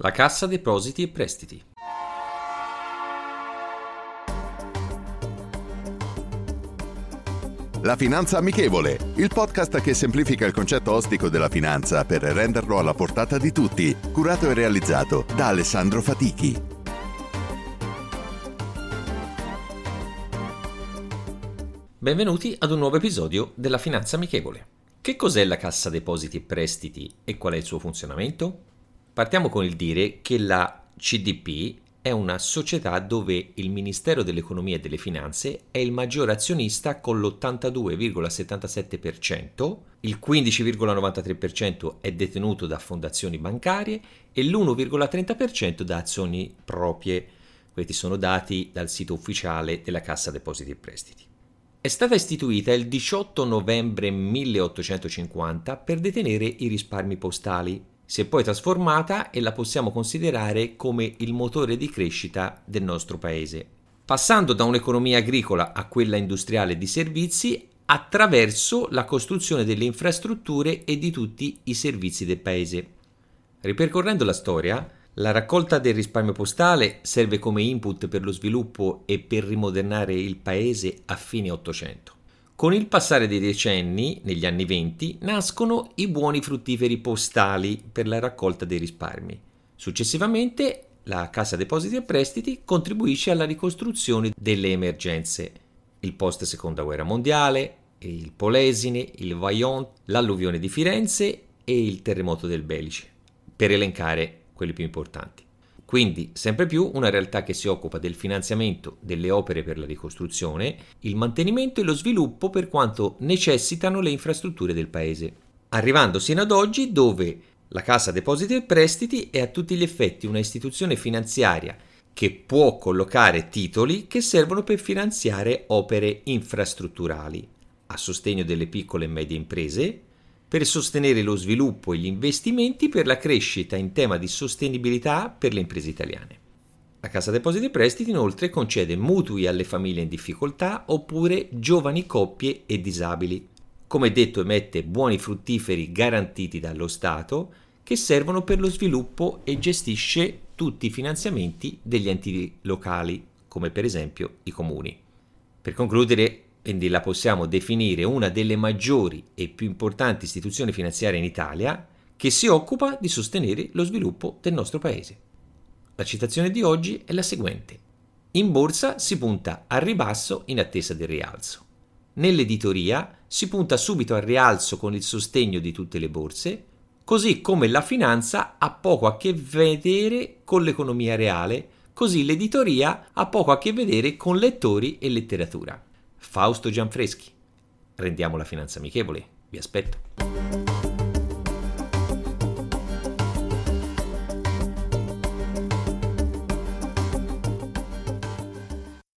La Cassa Depositi e Prestiti. La Finanza Amichevole, il podcast che semplifica il concetto ostico della finanza per renderlo alla portata di tutti, curato e realizzato da Alessandro Fatichi. Benvenuti ad un nuovo episodio della Finanza Amichevole. Che cos'è la Cassa Depositi e Prestiti e qual è il suo funzionamento? Partiamo con il dire che la CDP è una società dove il Ministero dell'Economia e delle Finanze è il maggiore azionista con l'82,77%, il 15,93% è detenuto da fondazioni bancarie e l'1,30% da azioni proprie. Questi sono dati dal sito ufficiale della Cassa Depositi e Prestiti. È stata istituita il 18 novembre 1850 per detenere i risparmi postali. Si è poi trasformata e la possiamo considerare come il motore di crescita del nostro paese, passando da un'economia agricola a quella industriale di servizi attraverso la costruzione delle infrastrutture e di tutti i servizi del paese. Ripercorrendo la storia, la raccolta del risparmio postale serve come input per lo sviluppo e per rimodernare il paese a fine Ottocento. Con il passare dei decenni, negli anni venti, nascono i buoni fruttiferi postali per la raccolta dei risparmi. Successivamente, la Cassa Depositi e Prestiti contribuisce alla ricostruzione delle emergenze, il post seconda guerra mondiale, il Polesine, il Vaillant, l'alluvione di Firenze e il terremoto del Belice, per elencare quelli più importanti. Quindi, sempre più una realtà che si occupa del finanziamento delle opere per la ricostruzione, il mantenimento e lo sviluppo per quanto necessitano le infrastrutture del paese. Arrivando sino ad oggi dove la Cassa Depositi e Prestiti è a tutti gli effetti una istituzione finanziaria che può collocare titoli che servono per finanziare opere infrastrutturali a sostegno delle piccole e medie imprese, per sostenere lo sviluppo e gli investimenti per la crescita in tema di sostenibilità per le imprese italiane. La Cassa Depositi e Prestiti inoltre concede mutui alle famiglie in difficoltà oppure giovani coppie e disabili. Come detto emette buoni fruttiferi garantiti dallo Stato che servono per lo sviluppo e gestisce tutti i finanziamenti degli enti locali, come per esempio i comuni. Per concludere, quindi la possiamo definire una delle maggiori e più importanti istituzioni finanziarie in Italia che si occupa di sostenere lo sviluppo del nostro paese. La citazione di oggi è la seguente. In borsa si punta al ribasso in attesa del rialzo. Nell'editoria si punta subito al rialzo con il sostegno di tutte le borse, così come la finanza ha poco a che vedere con l'economia reale, così l'editoria ha poco a che vedere con lettori e letteratura. Fausto Gianfreschi. Rendiamo la finanza amichevole. Vi aspetto.